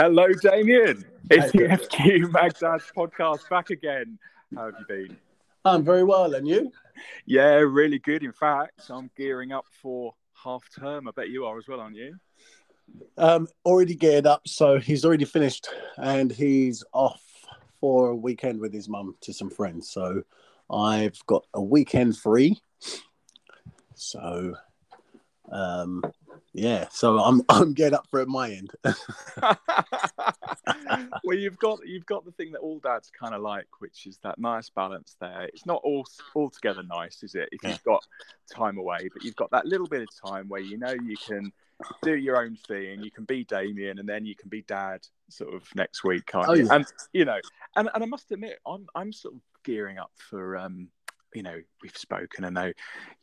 Hello, Damien. It's the FQ Magdads podcast back again. How have you been? I'm very well, and you? Yeah, really good. In fact, I'm gearing up for half term. I bet you are as well, aren't you? Um, already geared up, so he's already finished, and he's off for a weekend with his mum to some friends. So I've got a weekend free. So um, yeah, so I'm I'm getting up for it my end. well, you've got you've got the thing that all dads kind of like, which is that nice balance there. It's not all altogether nice, is it? If you've got time away, but you've got that little bit of time where you know you can do your own thing. You can be Damien, and then you can be Dad, sort of next week, can't oh, you? Yeah. And you know, and, and I must admit, I'm I'm sort of gearing up for um you know we've spoken i know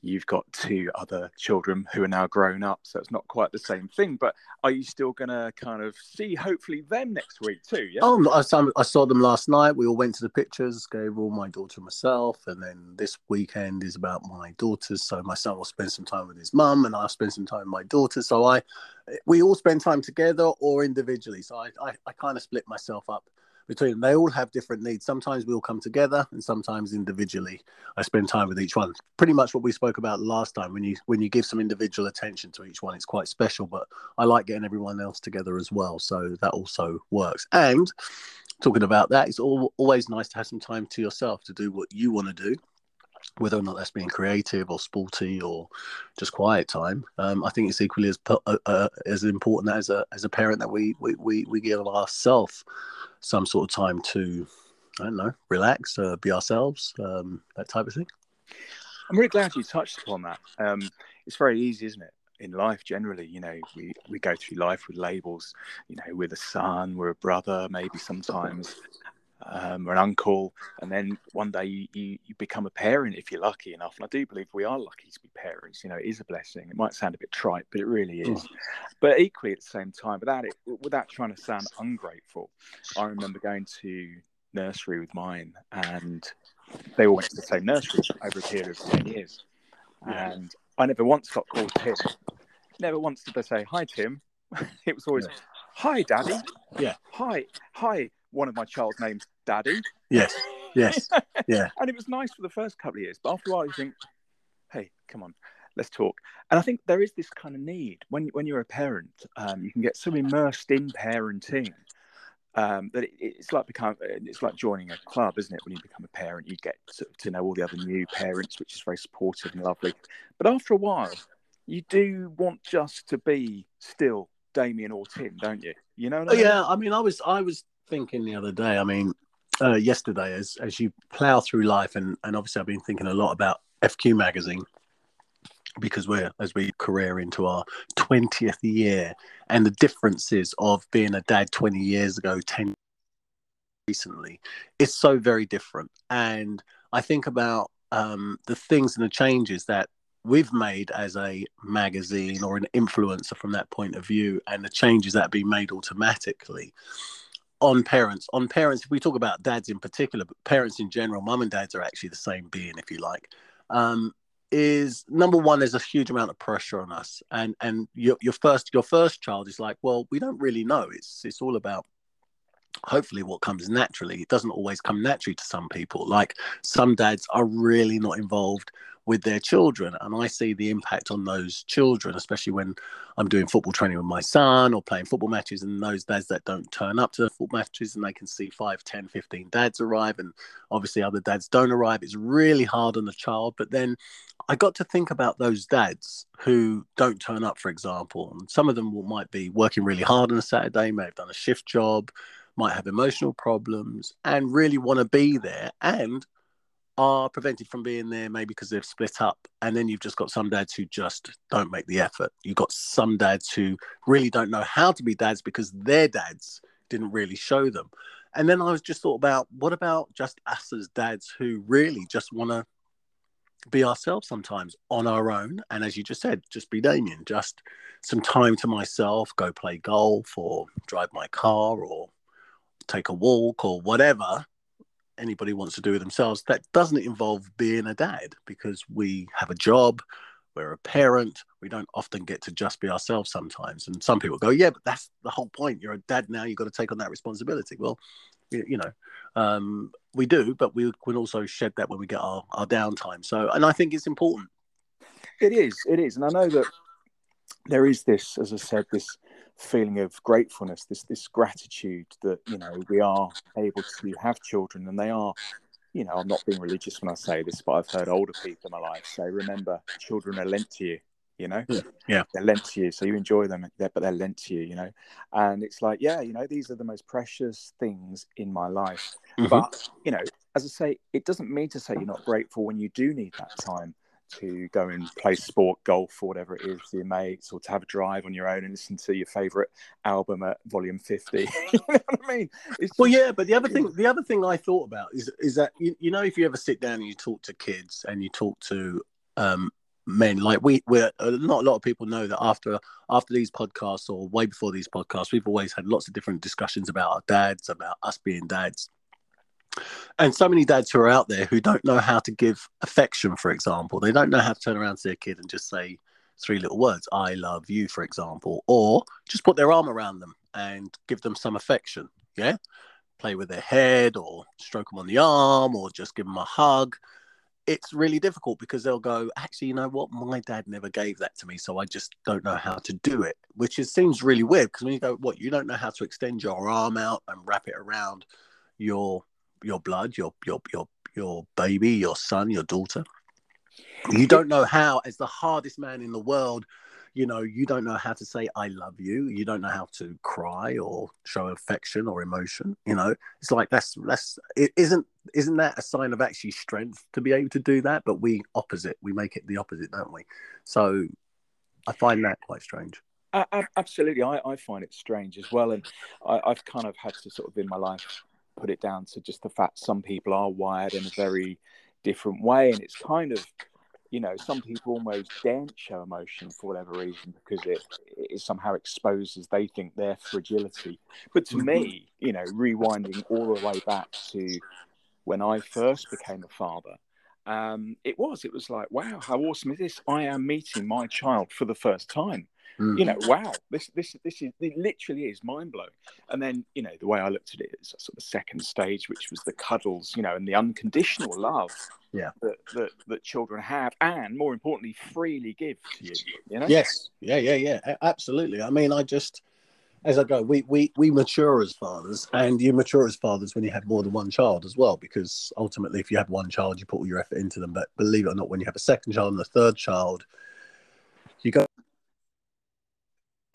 you've got two other children who are now grown up so it's not quite the same thing but are you still to kind of see hopefully them next week too yeah? Oh I saw, I saw them last night. We all went to the pictures gave all my daughter and myself and then this weekend is about my daughters so my son will spend some time with his mum and i'll spend some time with my daughter so i we all spend time together or individually so i, I, I kind of split myself up between them. They all have different needs. Sometimes we all come together, and sometimes individually. I spend time with each one. Pretty much what we spoke about last time. When you when you give some individual attention to each one, it's quite special. But I like getting everyone else together as well, so that also works. And talking about that, it's all, always nice to have some time to yourself to do what you want to do whether or not that's being creative or sporty or just quiet time. Um, I think it's equally as uh, uh, as important as a as a parent that we we we, we give ourselves some sort of time to I don't know relax, uh, be ourselves, um, that type of thing. I'm really glad you touched upon that. Um, it's very easy, isn't it? In life, generally, you know, we, we go through life with labels. You know, we're a son, we're a brother, maybe sometimes um, or an uncle, and then one day you, you, you, become a parent if you're lucky enough. And I do believe we are lucky to be parents. You know, it is a blessing. It might sound a bit trite, but it really is. Mm. But equally, at the same time, without it, without trying to sound ungrateful, I remember going to nursery with mine, and they all went to the same nursery over a period of ten years. Yeah. And I never once got called Tim. Never once did they say hi, Tim. it was always. Yeah. Hi, Daddy. Yeah. Hi, hi one of my child's names Daddy. Yes, yes, yeah. and it was nice for the first couple of years, but after a while, you think, hey, come on, let's talk. And I think there is this kind of need when when you're a parent, um, you can get so immersed in parenting. Um, that it, it's like become it's like joining a club, isn't it? When you become a parent, you get to, to know all the other new parents, which is very supportive and lovely. But after a while, you do want just to be still Damien or Tim, don't you? You know? I mean? Yeah, I mean, I was I was thinking the other day. I mean, uh, yesterday, as as you plow through life, and and obviously I've been thinking a lot about FQ magazine because we're as we career into our 20th year and the differences of being a dad 20 years ago 10 recently it's so very different and i think about um, the things and the changes that we've made as a magazine or an influencer from that point of view and the changes that have been made automatically on parents on parents if we talk about dads in particular but parents in general mum and dads are actually the same being if you like um, is number one there's a huge amount of pressure on us. And and your, your first your first child is like well we don't really know. It's it's all about hopefully what comes naturally. It doesn't always come naturally to some people. Like some dads are really not involved with their children. And I see the impact on those children, especially when I'm doing football training with my son or playing football matches and those dads that don't turn up to the football matches and they can see 5, 10, 15 dads arrive and obviously other dads don't arrive. It's really hard on the child. But then I got to think about those dads who don't turn up, for example. And some of them will, might be working really hard on a Saturday, may have done a shift job, might have emotional problems and really want to be there and are prevented from being there maybe because they've split up and then you've just got some dads who just don't make the effort. You've got some dads who really don't know how to be dads because their dads didn't really show them. And then i was just thought about what about just us as dads who really just want to be ourselves sometimes on our own? And as you just said just be damien just some time to myself go play golf or drive my car or take a walk or whatever anybody wants to do with themselves that doesn't involve being a dad because we have a job we're a parent. We don't often get to just be ourselves sometimes. And some people go, yeah, but that's the whole point. You're a dad now. You've got to take on that responsibility. Well, you know, um, we do, but we can also shed that when we get our, our downtime. So, and I think it's important. It is. It is. And I know that there is this, as I said, this feeling of gratefulness, this this gratitude that you know we are able to have children, and they are you know, I'm not being religious when I say this, but I've heard older people in my life say, remember, children are lent to you, you know? Yeah. They're lent to you. So you enjoy them, but they're lent to you, you know? And it's like, yeah, you know, these are the most precious things in my life. Mm-hmm. But, you know, as I say, it doesn't mean to say you're not grateful when you do need that time to go and play sport, golf, or whatever it is with your mates, or to have a drive on your own and listen to your favorite album at volume fifty. you know what I mean? It's well, yeah, but the other thing, the other thing I thought about is is that you, you know if you ever sit down and you talk to kids and you talk to um, men, like we we're uh, not a lot of people know that after after these podcasts or way before these podcasts, we've always had lots of different discussions about our dads, about us being dads and so many dads who are out there who don't know how to give affection, for example. They don't know how to turn around to their kid and just say three little words, I love you, for example, or just put their arm around them and give them some affection. Yeah. Play with their head or stroke them on the arm or just give them a hug. It's really difficult because they'll go, actually, you know what? My dad never gave that to me. So I just don't know how to do it, which is, seems really weird because when you go, what? You don't know how to extend your arm out and wrap it around your your blood, your your your your baby, your son, your daughter. You don't know how, as the hardest man in the world, you know, you don't know how to say I love you. You don't know how to cry or show affection or emotion. You know, it's like that's that's it isn't isn't that a sign of actually strength to be able to do that? But we opposite, we make it the opposite, don't we? So I find that quite strange. absolutely, I, I find it strange as well, and I, I've kind of had to sort of in my life put it down to just the fact some people are wired in a very different way, and it's kind of you know some people almost daren't show emotion for whatever reason because it, it somehow exposes they think their fragility. But to me, you know, rewinding all the way back to when I first became a father, um, it was it was like wow, how awesome is this? I am meeting my child for the first time. Mm. You know, wow, this this this is it literally is mind blowing. And then you know the way I looked at it is a sort of second stage, which was the cuddles, you know, and the unconditional love yeah. that, that that children have, and more importantly, freely give to you. You know. Yes. Yeah. Yeah. Yeah. Absolutely. I mean, I just as I go, we, we we mature as fathers, and you mature as fathers when you have more than one child as well. Because ultimately, if you have one child, you put all your effort into them. But believe it or not, when you have a second child and a third child, you go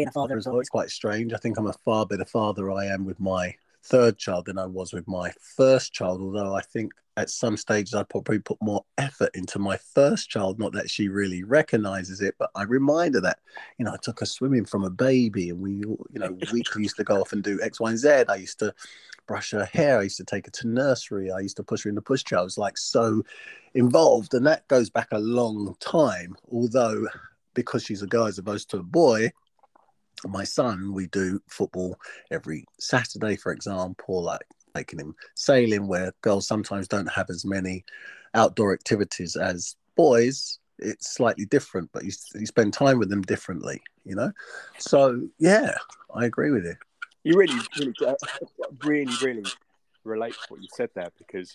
being a father as well. It's quite strange. I think I'm a far better father I am with my third child than I was with my first child. Although I think at some stages I probably put more effort into my first child. Not that she really recognizes it, but I remind her that you know I took her swimming from a baby, and we you know we used to go off and do X, Y, and Z. I used to brush her hair. I used to take her to nursery. I used to push her in the pushchair. I was like so involved, and that goes back a long time. Although because she's a girl as opposed to a boy, my son, we do football every Saturday, for example, like taking him sailing, where girls sometimes don't have as many outdoor activities as boys. It's slightly different, but you, you spend time with them differently, you know? So, yeah, I agree with you. You really, really, uh, really, really relate to what you said there because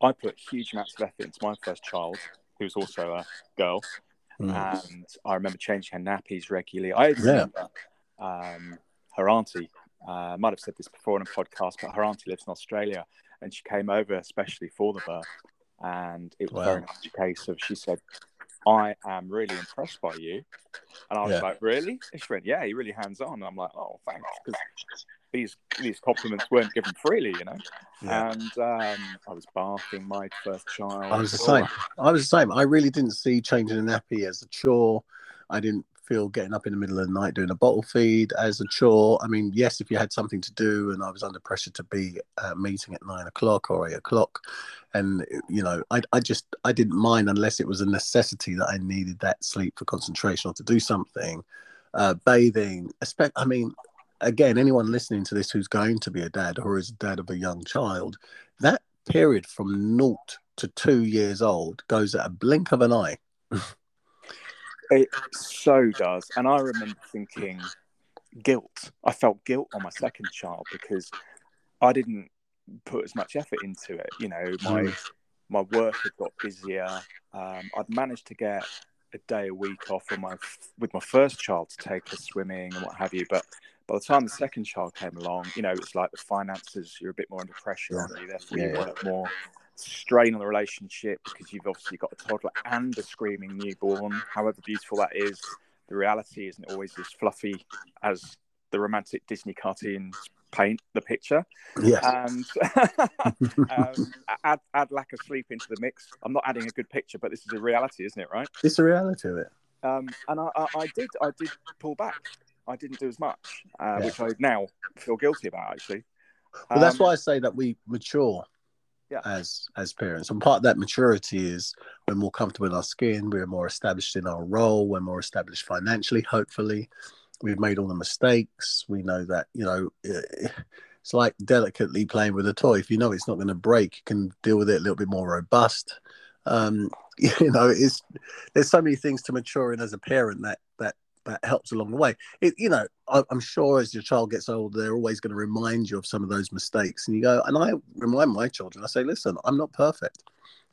I put huge amounts of effort into my first child, who's also a girl. Mm. And I remember changing her nappies regularly. I remember um, her auntie. Uh, I might have said this before on a podcast, but her auntie lives in Australia, and she came over especially for the birth. And it was wow. very much a case of she said, "I am really impressed by you," and I was yeah. like, "Really?" And she went, "Yeah, you're really hands on." And I'm like, "Oh, thanks," because these these compliments weren't given freely, you know. Yeah. And um, I was bathing my first child. I was the same. I was the same. I really didn't see changing a nappy as a chore. I didn't feel getting up in the middle of the night doing a bottle feed as a chore. I mean, yes, if you had something to do and I was under pressure to be at a meeting at nine o'clock or eight o'clock, and you know, I, I just I didn't mind unless it was a necessity that I needed that sleep for concentration or to do something. Uh, bathing, I mean, again, anyone listening to this who's going to be a dad or is a dad of a young child, that period from naught to two years old goes at a blink of an eye. It so does. And I remember thinking guilt. I felt guilt on my second child because I didn't put as much effort into it. You know, my mm. my work had got busier. Um, I'd managed to get a day a week off with my with my first child to take her swimming and what have you. But by the time the second child came along, you know, it's like the finances, you're a bit more under pressure, yeah. aren't you? Therefore, yeah, you work more strain on the relationship because you've obviously got a toddler and a screaming newborn. However beautiful that is, the reality isn't always as fluffy as the romantic Disney cartoons paint the picture. Yes. And um, add, add lack of sleep into the mix. I'm not adding a good picture, but this is a reality, isn't it? Right? It's a reality of it. Um, and I, I, I, did, I did pull back. I didn't do as much, uh, yeah. which I now feel guilty about. Actually. Well, that's um, why I say that we mature yeah. as as parents. And part of that maturity is we're more comfortable in our skin, we're more established in our role, we're more established financially, hopefully. We've made all the mistakes. We know that, you know, it's like delicately playing with a toy. If you know it's not going to break, you can deal with it a little bit more robust. Um, you know, it's there's so many things to mature in as a parent that that that helps along the way. It, you know, I, am sure as your child gets older, they're always going to remind you of some of those mistakes. And you go, and I remind my children, I say, listen, I'm not perfect.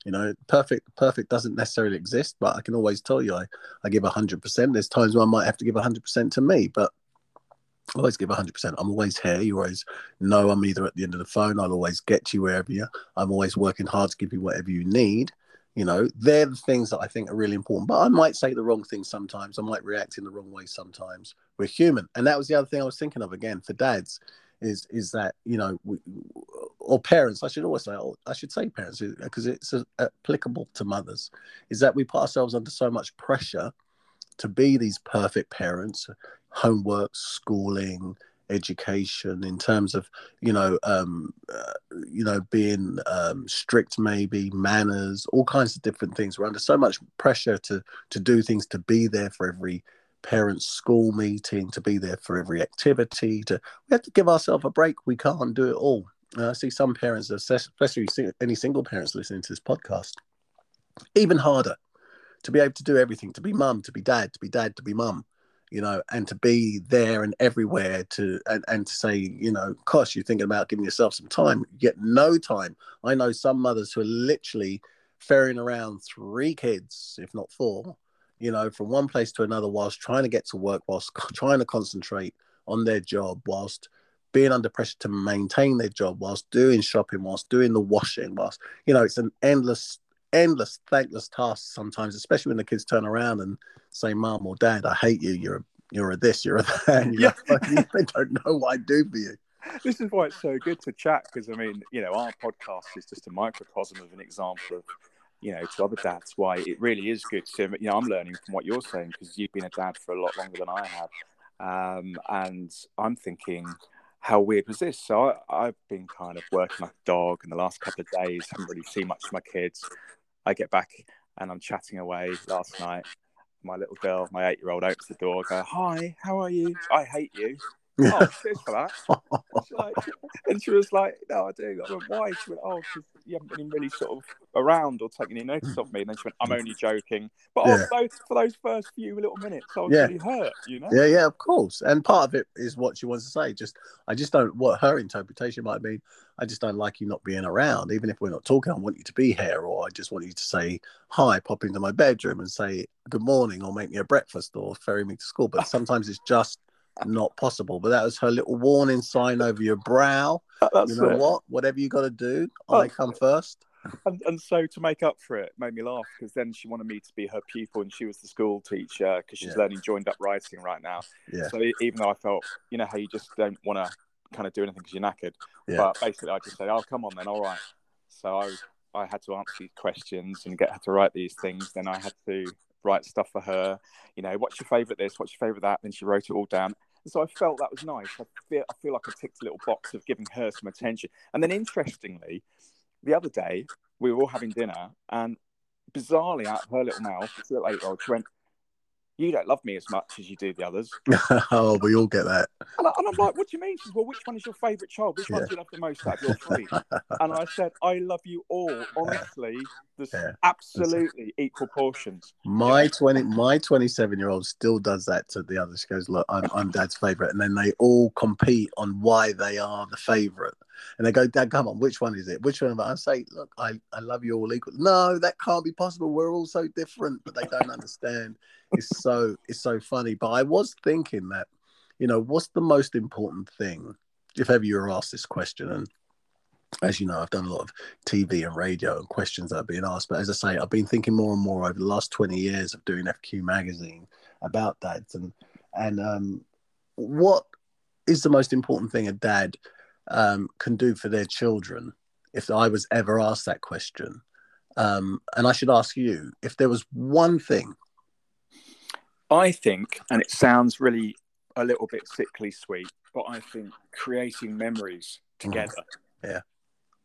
You know, perfect, perfect doesn't necessarily exist, but I can always tell you, I, I give hundred percent. There's times where I might have to give hundred percent to me, but I always give 100%. I'm always here. You always know I'm either at the end of the phone. I'll always get you wherever you are. I'm always working hard to give you whatever you need. You know, they're the things that I think are really important. But I might say the wrong thing sometimes. I might react in the wrong way sometimes. We're human, and that was the other thing I was thinking of again for dads. Is is that you know, we, or parents? I should always say, oh, I should say parents uh, because it's uh, applicable to mothers. Is that we put ourselves under so much pressure to be these perfect parents, homework, schooling, education in terms of you know um, uh, you know being um, strict maybe manners all kinds of different things. We're under so much pressure to to do things to be there for every parents school meeting to be there for every activity to we have to give ourselves a break. We can't do it all. Uh, i see some parents especially any single parents listening to this podcast even harder to be able to do everything to be mum to be dad to be dad to be mum you know, and to be there and everywhere to and, and to say, you know, gosh, you're thinking about giving yourself some time, you get no time. I know some mothers who are literally ferrying around three kids, if not four, you know, from one place to another whilst trying to get to work, whilst trying to concentrate on their job, whilst being under pressure to maintain their job, whilst doing shopping, whilst doing the washing, whilst, you know, it's an endless endless thankless tasks sometimes, especially when the kids turn around and say, "Mom or Dad, I hate you. You're a you're a this, you're a that." yeah, like, they don't know what I do for you. This is why it's so good to chat because I mean, you know, our podcast is just a microcosm of an example of you know, to other dads, why it really is good to, you know, I'm learning from what you're saying because you've been a dad for a lot longer than I have. Um, and I'm thinking, how weird was this? So I, have been kind of working like a dog in the last couple of days, haven't really seen much of my kids. I get back and I'm chatting away last night. My little girl, my eight year old, opens the door, go, Hi, how are you? I hate you oh, cheers for that. And she, like, and she was like, no, I do. I went, why? She went, oh, because you haven't been really sort of around or taking any notice of me. And then she went, I'm only joking. But yeah. also for those first few little minutes, I was yeah. really hurt, you know? Yeah, yeah, of course. And part of it is what she wants to say. Just, I just don't, what her interpretation might be, I just don't like you not being around. Even if we're not talking, I want you to be here. Or I just want you to say hi, pop into my bedroom and say good morning or make me a breakfast or ferry me to school. But sometimes it's just, not possible. But that was her little warning sign over your brow. That's you know it. what? Whatever you got to do, oh. I come first. And, and so to make up for it, made me laugh because then she wanted me to be her pupil, and she was the school teacher because she's yeah. learning joined up writing right now. Yeah. So even though I felt, you know, how you just don't want to kind of do anything because you're knackered, yeah. but basically I just said, "Oh, come on then, all right." So I I had to answer these questions and get her to write these things. Then I had to write stuff for her. You know, what's your favourite this? What's your favourite that? Then she wrote it all down. And so I felt that was nice. I feel, I feel like I ticked a little box of giving her some attention. And then interestingly, the other day we were all having dinner, and bizarrely out of her little mouth, she went, you don't love me as much as you do the others. oh, we all get that. And, I, am like, what do you mean? She says, well, which one is your favourite child? Which one do you love the most out of your three? and I said, I love you all. Honestly, there's Yeah. absolutely equal portions. My twenty, my twenty-seven-year-old still does that to the others. She goes, "Look, I'm, I'm Dad's favorite," and then they all compete on why they are the favorite. And they go, "Dad, come on, which one is it? Which one?" I? I say, "Look, I, I love you all equal." No, that can't be possible. We're all so different, but they don't understand. It's so it's so funny. But I was thinking that, you know, what's the most important thing? If ever you were asked this question, and as you know, I've done a lot of TV and radio and questions that are being asked. But as I say, I've been thinking more and more over the last 20 years of doing FQ magazine about dads and and um, what is the most important thing a dad um, can do for their children. If I was ever asked that question, um, and I should ask you, if there was one thing, I think, and it sounds really a little bit sickly sweet, but I think creating memories together. Yeah.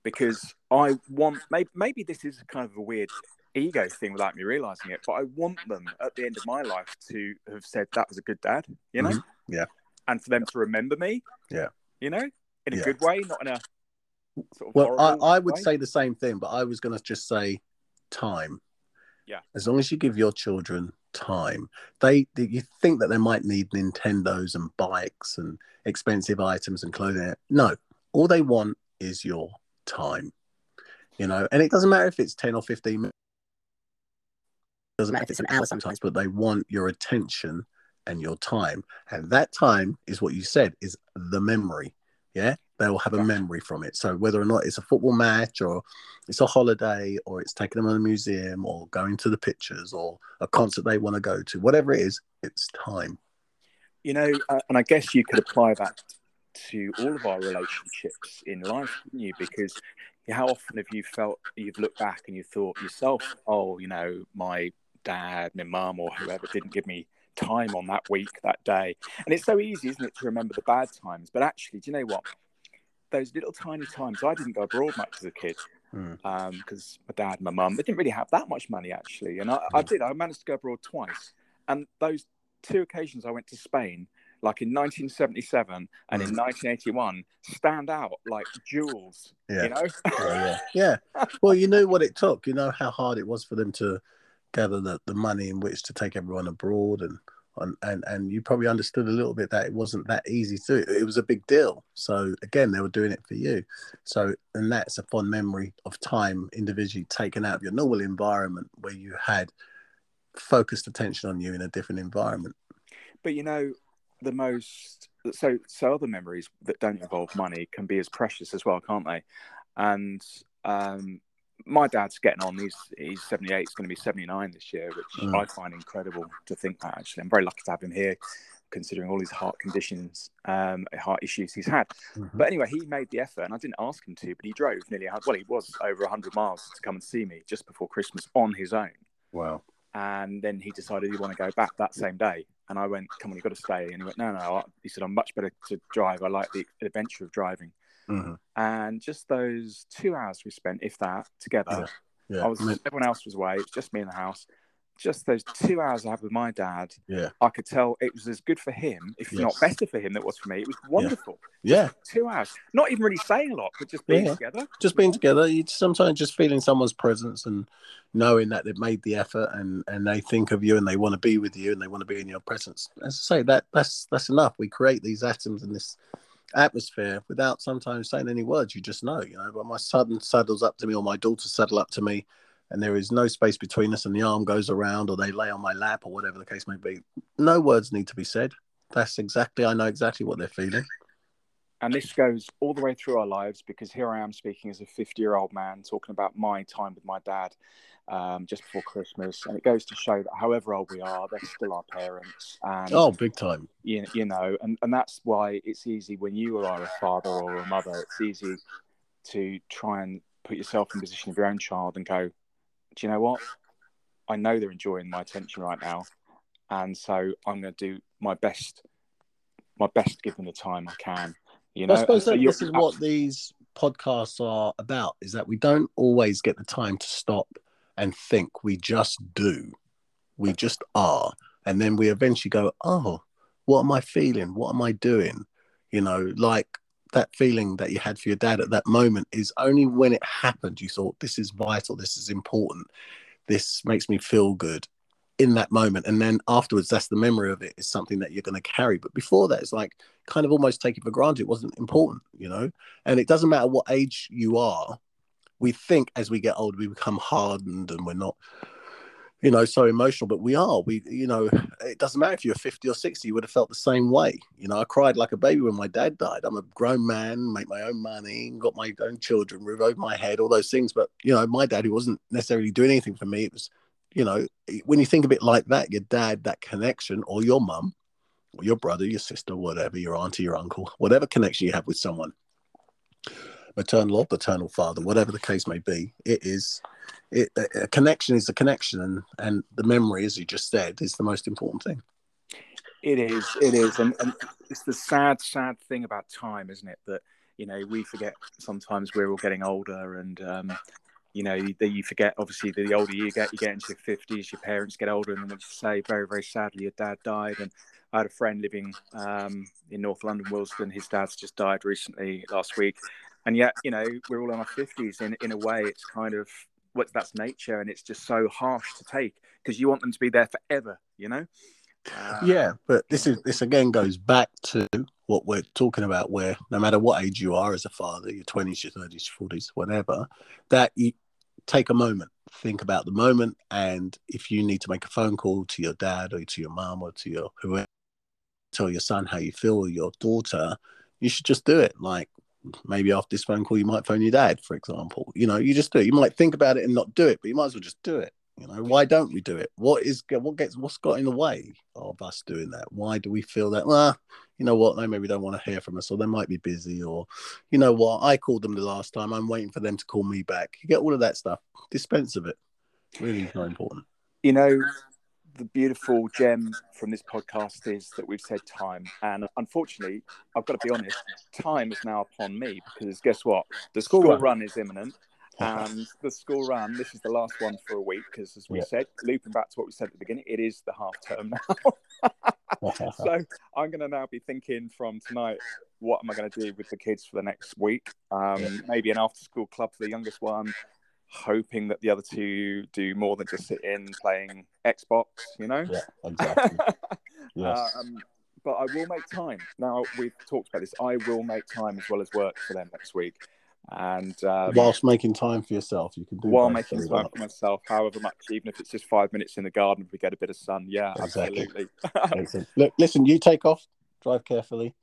Because I want, maybe, maybe this is kind of a weird ego thing without me realizing it, but I want them at the end of my life to have said that was a good dad, you know? Mhm. Yeah. And for them to remember me. Yeah. You know, in a Yeah. good way, not in a sort of well, I, I would way. say the same thing, but I was going to just say time. Yeah. As long as you give your children time, they, they you think that they might need Nintendos and bikes and expensive items and clothing. No, all they want is your time. You know, and it doesn't matter if it's ten or fifteen minutes. Doesn't matter if it's an hour sometimes, but they want your attention and your time, and that time is what you said is the memory. Yeah, they will have a memory from it. So whether or not it's a football match or it's a holiday or it's taking them to a museum or going to the pictures or a concert they want to go to, whatever it is, it's time. you know, uh, and I guess you could apply that to all of our relationships in life, couldn't you? Because how often have you felt you've looked back and you thought yourself, oh, you know, my dad, my mum, or whoever didn't give me time on that week, that day. And it's so easy, isn't it, to remember the bad times? But actually, do you know what? Those little tiny times, I didn't go abroad much as a kid Mm. because my dad and my mum, they didn't really have that much money actually. And I, I Mm. did, I managed to go abroad twice. And those two occasions I went to Spain, like in 1977 and in Mm. 1981, stand out like jewels, Yeah. you know? yeah, yeah. yeah. Well, you knew what it took. You know how hard it was for them to gather the, the money in which to take everyone abroad, and, and and and you probably understood a little bit that it wasn't that easy to. It was a big deal. So again, they were doing it for you. So and that's a fond memory of time individually taken out of your normal environment where you had focused attention on you in a different environment. But you know, the most so so other memories that don't involve money can be as precious as well, can't they? And um, my dad's getting on. He's he's seventy eight. He's going to be seventy nine this year, which Mm. I find incredible to think that. Actually, I'm very lucky to have him here, considering all his heart conditions, um, heart issues he's had. But anyway, he made the effort, and I didn't ask him to, but he drove nearly well, he was over hundred miles to come and see me just before Christmas on his own Wow. and then he decided he wanted to go back that same day. And I went, "Come on, you've got to stay." And he went, "No, no." He said, "I'm much better to drive. I like the adventure of driving." Hmm And just those two hours we spent, if that, together. Yeah. I was I mean, everyone else was away. It was just me in the house. Just those two hours I had with my dad, yeah. I could tell it was as good for him, if not better for him, than it was for me. It was wonderful. Yeah. Two hours, not even really saying a lot, but just being Yeah. together. just being together you sometimes just feeling someone's presence and knowing that they've made the effort and and they think of you and they want to be with you and they want to be in your presence as i say that that's that's enough we create these atoms in this atmosphere without sometimes saying any words you just know you know. But my son saddles up to me or my daughter saddle up to me and there is no space between us and the arm goes around or they lay on my lap or whatever the case may be. No words need to be said. That's exactly i know exactly what they're feeling. And this goes all the way through our lives because here I am speaking as a 50 year old man talking about my time with my dad um, just before Christmas. And it goes to show that however old we are, they're still our parents. And, oh big time you, you know, and, and that's why it's easy when you are a father or a mother, it's easy to try and put yourself in the position of your own child and go, do you know what? I know they're enjoying my attention right now. And so I'm going to do my best, my best given the time I can. You know, I suppose so this is what these podcasts are about: is that we don't always get the time to stop and think. We just do. We just are, and then we eventually go, oh, what am I feeling? What am I doing? You know, like that feeling that you had for your dad at that moment is only when it happened you thought this is vital, this is important, this makes me feel good in that moment. And then afterwards, that's the memory of it is something that you're going to carry. But before that, it's like kind of almost take it for granted. It wasn't important, you know? And it doesn't matter what age you are. We think as we get older, we become hardened and we're not you know, so emotional, but we are. We, you know, it doesn't matter if you're 50 or 60, you would have felt the same way. You know, I cried like a baby when my dad died. I'm a grown man, make my own money, got my own children, roof over my head, all those things. But, you know, my dad, who wasn't necessarily doing anything for me, it was, you know, when you think of it like that, your dad, that connection, or your mum, or your brother, your sister, whatever, your auntie, your uncle, whatever connection you have with someone, maternal or paternal father, whatever the case may be, it is it, a connection is a connection, and and the memory, as you just said, is the most important thing. It is, it is, and, and it's the sad, sad thing about time, isn't it? That you know we forget sometimes we're all getting older, and um, you know that you forget. Obviously, the older you get, you get into your fifties, your parents get older, and then you say, very, very sadly, your dad died, and I had a friend living um, in North London, Willesden. His dad's just died recently last week, and yet you know we're all in our fifties. In in a way, it's kind of what that's nature, and it's just so harsh to take because you want them to be there forever. You know. Uh, yeah, but this is this again goes back to what we're talking about, where no matter what age you are as a father, your twenties, your thirties, forties, whatever, that you take a moment, think about the moment, and if you need to make a phone call to your dad or to your mom or to your whoever, tell your son how you feel or your daughter, you should just do it. Like maybe after this phone call, you might phone your dad, for example. You know, you just do it. You might think about it and not do it, but you might as well just do it. You know, why don't we do it? What is what gets what's got in the way of us doing that? Why do we feel that? Well, you know what? They maybe don't want to hear from us, or they might be busy, or you know what? I called them the last time. I'm waiting for them to call me back. You get all of that stuff. Dispense of it. Really not important. You know, the beautiful gem from this podcast is that we've said time. And unfortunately, I've got to be honest, time is now upon me because guess what? The school run, run is imminent. And the school run, this is the last one for a week because, as we yeah. said, looping back to what we said at the beginning, it is the half term now. so I'm going to now be thinking from tonight, what am I going to do with the kids for the next week? Um, maybe an after school club for the youngest one, hoping that the other two do more than just sit in playing Xbox, you know? Yeah, exactly. yes. Um, but I will make time. Now we've talked about this. I will make time as well as work for them next week. And um, whilst making time for yourself, you can do while making time well. for myself, however much, even if it's just five minutes in the garden, if we get a bit of sun. Yeah, exactly. absolutely. Look, listen, you take off, drive carefully.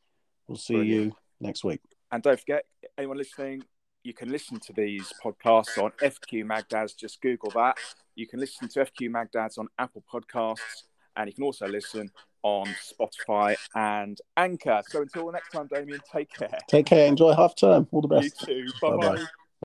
We'll see Brilliant. you next week. And don't forget, anyone listening, you can listen to these podcasts on FQ Magdads. Just Google that. You can listen to FQ Magdads on Apple Podcasts, and you can also listen on Spotify and Anchor. So until the next time, Damien, take care. Take care. Enjoy half term. All the best. You too. Bye bye.